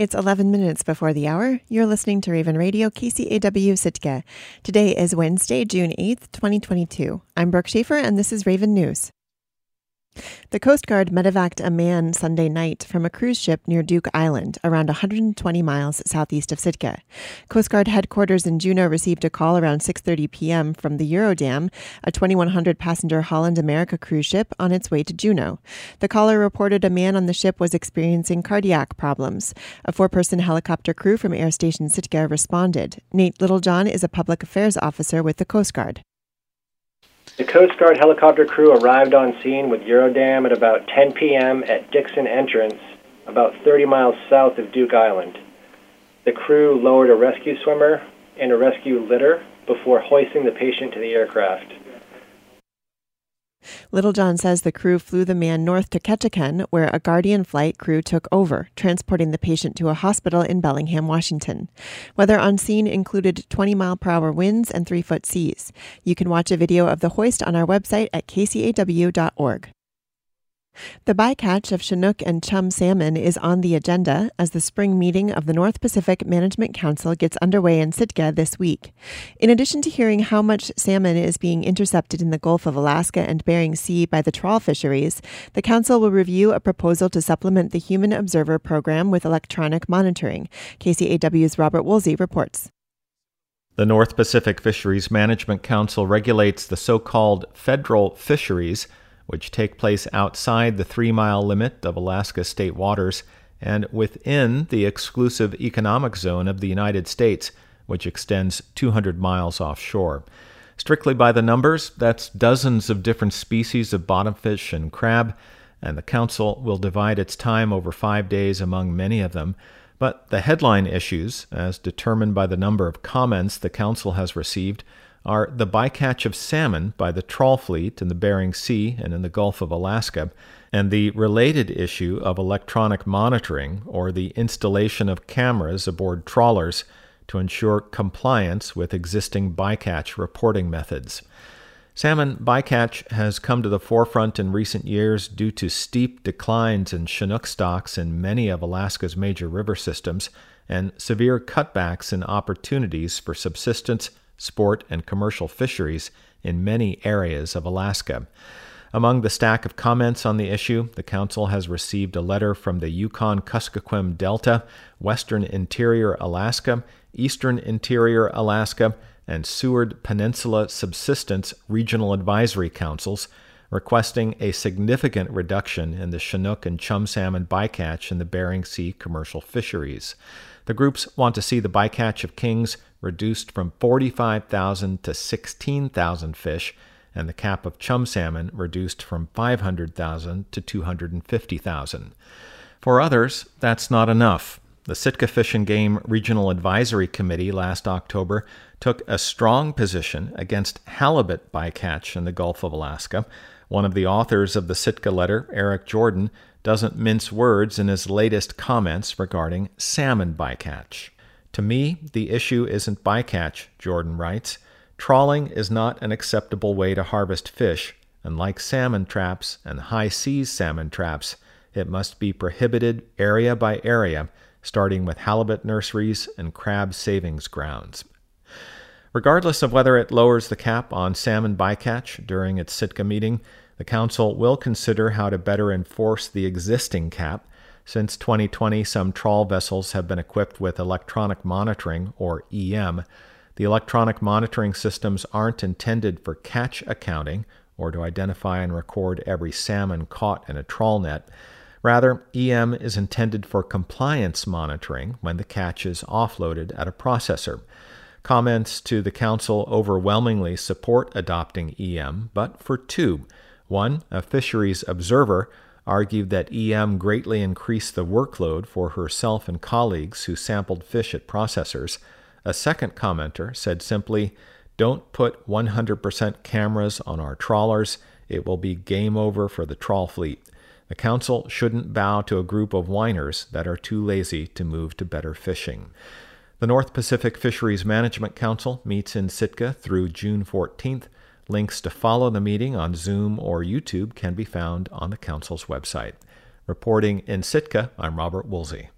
It's 11 minutes before the hour. You're listening to Raven Radio, KCAW Sitka. Today is Wednesday, June 8th, 2022. I'm Brooke Schaefer, and this is Raven News. The Coast Guard medevaced a man Sunday night from a cruise ship near Duke Island, around 120 miles southeast of Sitka. Coast Guard headquarters in Juneau received a call around 6:30 p.m. from the Eurodam, a 2100 passenger Holland America cruise ship on its way to Juneau. The caller reported a man on the ship was experiencing cardiac problems. A four-person helicopter crew from Air Station Sitka responded. Nate Littlejohn is a public affairs officer with the Coast Guard. The Coast Guard helicopter crew arrived on scene with Eurodam at about 10 p.m. at Dixon Entrance, about 30 miles south of Duke Island. The crew lowered a rescue swimmer and a rescue litter before hoisting the patient to the aircraft. Littlejohn says the crew flew the man north to Ketchikan, where a Guardian flight crew took over, transporting the patient to a hospital in Bellingham, Washington. Weather on scene included 20 mile per hour winds and 3 foot seas. You can watch a video of the hoist on our website at kcaw.org. The bycatch of Chinook and chum salmon is on the agenda as the spring meeting of the North Pacific Management Council gets underway in Sitka this week. In addition to hearing how much salmon is being intercepted in the Gulf of Alaska and Bering Sea by the trawl fisheries, the council will review a proposal to supplement the Human Observer program with electronic monitoring. KCAW's Robert Woolsey reports. The North Pacific Fisheries Management Council regulates the so called federal fisheries which take place outside the three mile limit of Alaska state waters and within the exclusive economic zone of the United States, which extends 200 miles offshore. Strictly by the numbers, that's dozens of different species of bottomfish and crab, and the Council will divide its time over five days among many of them. But the headline issues, as determined by the number of comments the Council has received, are the bycatch of salmon by the trawl fleet in the Bering Sea and in the Gulf of Alaska, and the related issue of electronic monitoring or the installation of cameras aboard trawlers to ensure compliance with existing bycatch reporting methods. Salmon bycatch has come to the forefront in recent years due to steep declines in Chinook stocks in many of Alaska's major river systems and severe cutbacks in opportunities for subsistence sport, and commercial fisheries in many areas of Alaska. Among the stack of comments on the issue, the Council has received a letter from the Yukon Kuskokwim Delta, Western Interior Alaska, Eastern Interior Alaska, and Seward Peninsula Subsistence Regional Advisory Councils requesting a significant reduction in the Chinook and chum salmon bycatch in the Bering Sea commercial fisheries. The groups want to see the bycatch of kings reduced from 45,000 to 16,000 fish, and the cap of chum salmon reduced from 500,000 to 250,000. For others, that's not enough. The Sitka Fish and Game Regional Advisory Committee last October took a strong position against halibut bycatch in the Gulf of Alaska. One of the authors of the Sitka letter, Eric Jordan, doesn't mince words in his latest comments regarding salmon bycatch. To me, the issue isn't bycatch, Jordan writes. Trawling is not an acceptable way to harvest fish, and like salmon traps and high seas salmon traps, it must be prohibited area by area, starting with halibut nurseries and crab savings grounds. Regardless of whether it lowers the cap on salmon bycatch during its Sitka meeting, the Council will consider how to better enforce the existing cap since 2020, some trawl vessels have been equipped with electronic monitoring, or EM. The electronic monitoring systems aren't intended for catch accounting or to identify and record every salmon caught in a trawl net. Rather, EM is intended for compliance monitoring when the catch is offloaded at a processor. Comments to the Council overwhelmingly support adopting EM, but for two. One, a fisheries observer argued that EM greatly increased the workload for herself and colleagues who sampled fish at processors. A second commenter said simply, Don't put 100% cameras on our trawlers. It will be game over for the trawl fleet. The council shouldn't bow to a group of whiners that are too lazy to move to better fishing. The North Pacific Fisheries Management Council meets in Sitka through June 14th. Links to follow the meeting on Zoom or YouTube can be found on the Council's website. Reporting in Sitka, I'm Robert Woolsey.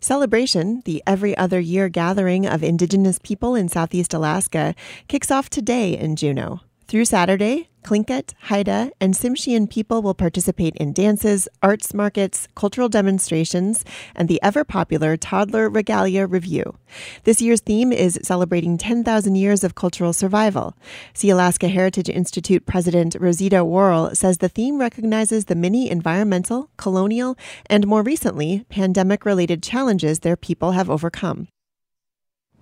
Celebration, the every other year gathering of Indigenous people in Southeast Alaska, kicks off today in Juneau. Through Saturday, Tlingit, Haida, and Tsimshian people will participate in dances, arts markets, cultural demonstrations, and the ever popular Toddler Regalia Review. This year's theme is celebrating 10,000 years of cultural survival. Sealaska Heritage Institute President Rosita Worl says the theme recognizes the many environmental, colonial, and more recently, pandemic related challenges their people have overcome.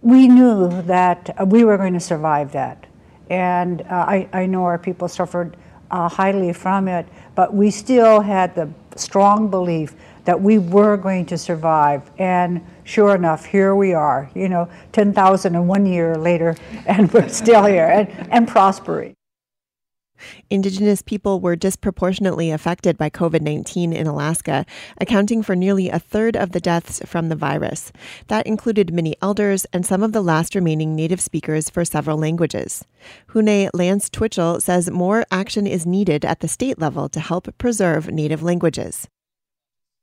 We knew that we were going to survive that and uh, I, I know our people suffered uh, highly from it, but we still had the strong belief that we were going to survive. And sure enough, here we are, you know, 10,001 year later, and we're still here and, and prospering. Indigenous people were disproportionately affected by COVID 19 in Alaska, accounting for nearly a third of the deaths from the virus. That included many elders and some of the last remaining native speakers for several languages. Hune Lance Twitchell says more action is needed at the state level to help preserve native languages.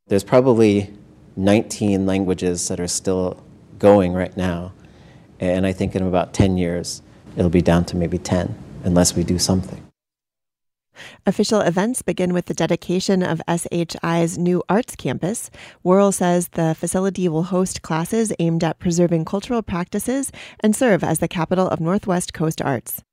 There's probably 19 languages that are still going right now, and I think in about 10 years it'll be down to maybe 10 unless we do something. Official events begin with the dedication of SHI's new arts campus. Worl says the facility will host classes aimed at preserving cultural practices and serve as the capital of Northwest Coast arts.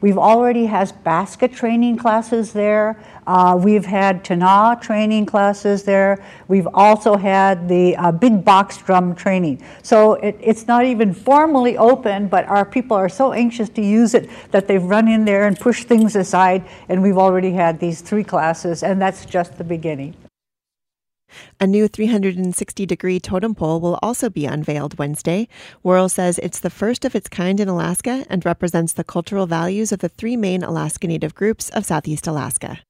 We've already has basket training classes there. Uh, we've had Tana training classes there. We've also had the uh, big box drum training. So it, it's not even formally open, but our people are so anxious to use it that they've run in there and pushed things aside, and we've already had these three classes, and that's just the beginning. A new 360 degree totem pole will also be unveiled Wednesday. Worl says it's the first of its kind in Alaska and represents the cultural values of the three main Alaska Native groups of Southeast Alaska.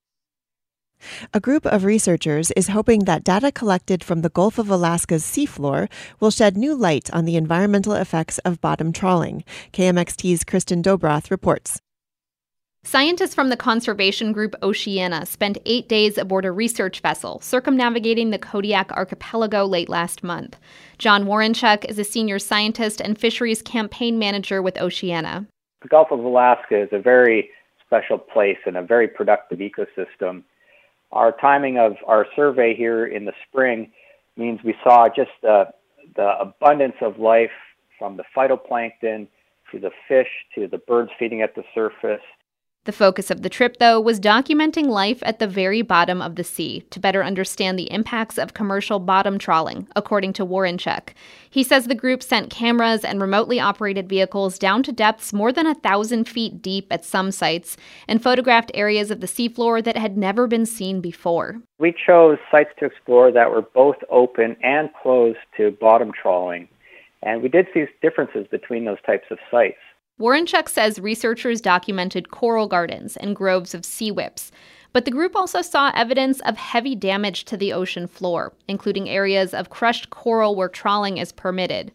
A group of researchers is hoping that data collected from the Gulf of Alaska's seafloor will shed new light on the environmental effects of bottom trawling. KMXT's Kirsten Dobroth reports. Scientists from the conservation group Oceana spent eight days aboard a research vessel circumnavigating the Kodiak archipelago late last month. John Warrenchuk is a senior scientist and fisheries campaign manager with Oceana. The Gulf of Alaska is a very special place and a very productive ecosystem. Our timing of our survey here in the spring means we saw just the, the abundance of life from the phytoplankton to the fish to the birds feeding at the surface the focus of the trip, though, was documenting life at the very bottom of the sea to better understand the impacts of commercial bottom trawling, according to Warrenchuk. He says the group sent cameras and remotely operated vehicles down to depths more than a thousand feet deep at some sites and photographed areas of the seafloor that had never been seen before. We chose sites to explore that were both open and closed to bottom trawling, and we did see differences between those types of sites. Warrenchuk says researchers documented coral gardens and groves of sea whips, but the group also saw evidence of heavy damage to the ocean floor, including areas of crushed coral where trawling is permitted.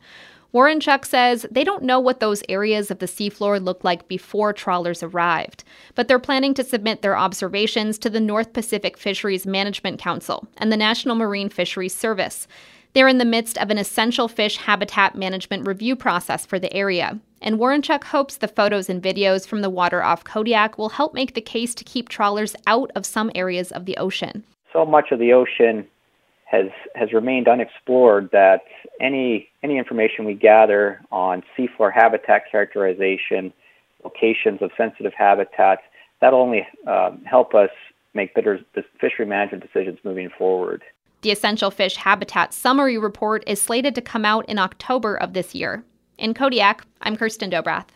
Warrenchuk says they don't know what those areas of the seafloor looked like before trawlers arrived, but they're planning to submit their observations to the North Pacific Fisheries Management Council and the National Marine Fisheries Service. They're in the midst of an essential fish habitat management review process for the area, and Warrenchuk hopes the photos and videos from the water off Kodiak will help make the case to keep trawlers out of some areas of the ocean. So much of the ocean has has remained unexplored that any any information we gather on seafloor habitat characterization, locations of sensitive habitats, that'll only um, help us make better fishery management decisions moving forward. The Essential Fish Habitat Summary Report is slated to come out in October of this year. In Kodiak, I'm Kirsten Dobroth.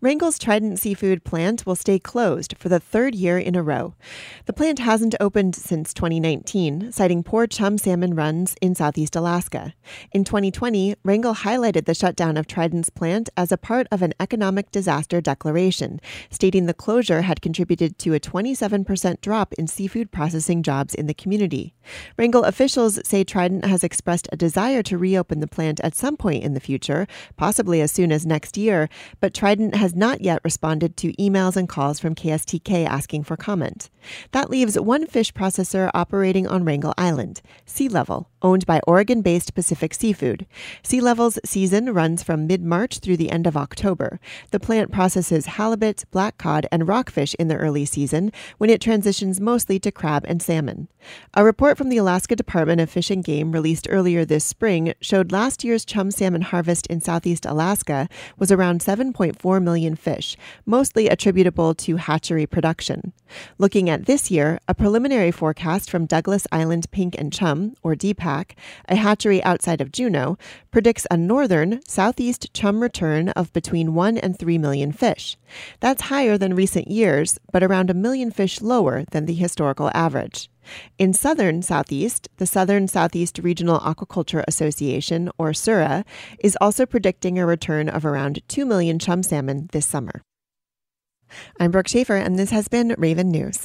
Wrangell's Trident Seafood plant will stay closed for the third year in a row. The plant hasn't opened since 2019, citing poor chum salmon runs in southeast Alaska. In 2020, Wrangell highlighted the shutdown of Trident's plant as a part of an economic disaster declaration, stating the closure had contributed to a 27% drop in seafood processing jobs in the community. Wrangell officials say Trident has expressed a desire to reopen the plant at some point in the future, possibly as soon as next year, but Trident has not yet responded to emails and calls from KSTK asking for comment. That leaves one fish processor operating on Wrangell Island, Sea Level, owned by Oregon based Pacific Seafood. Sea Level's season runs from mid March through the end of October. The plant processes halibut, black cod, and rockfish in the early season when it transitions mostly to crab and salmon. A report from the Alaska Department of Fish and Game released earlier this spring showed last year's chum salmon harvest in southeast Alaska was around 7.4 million fish, mostly attributable to hatchery production. Looking at this year, a preliminary forecast from Douglas Island Pink and Chum, or DIPAC, a hatchery outside of Juneau, predicts a northern, southeast chum return of between 1 and 3 million fish. That's higher than recent years, but around a million fish lower than the historical average. In southern Southeast, the Southern Southeast Regional Aquaculture Association, or SSRAA, is also predicting a return of around 2 million chum salmon this summer. I'm Brooke Schaefer, and this has been Raven News.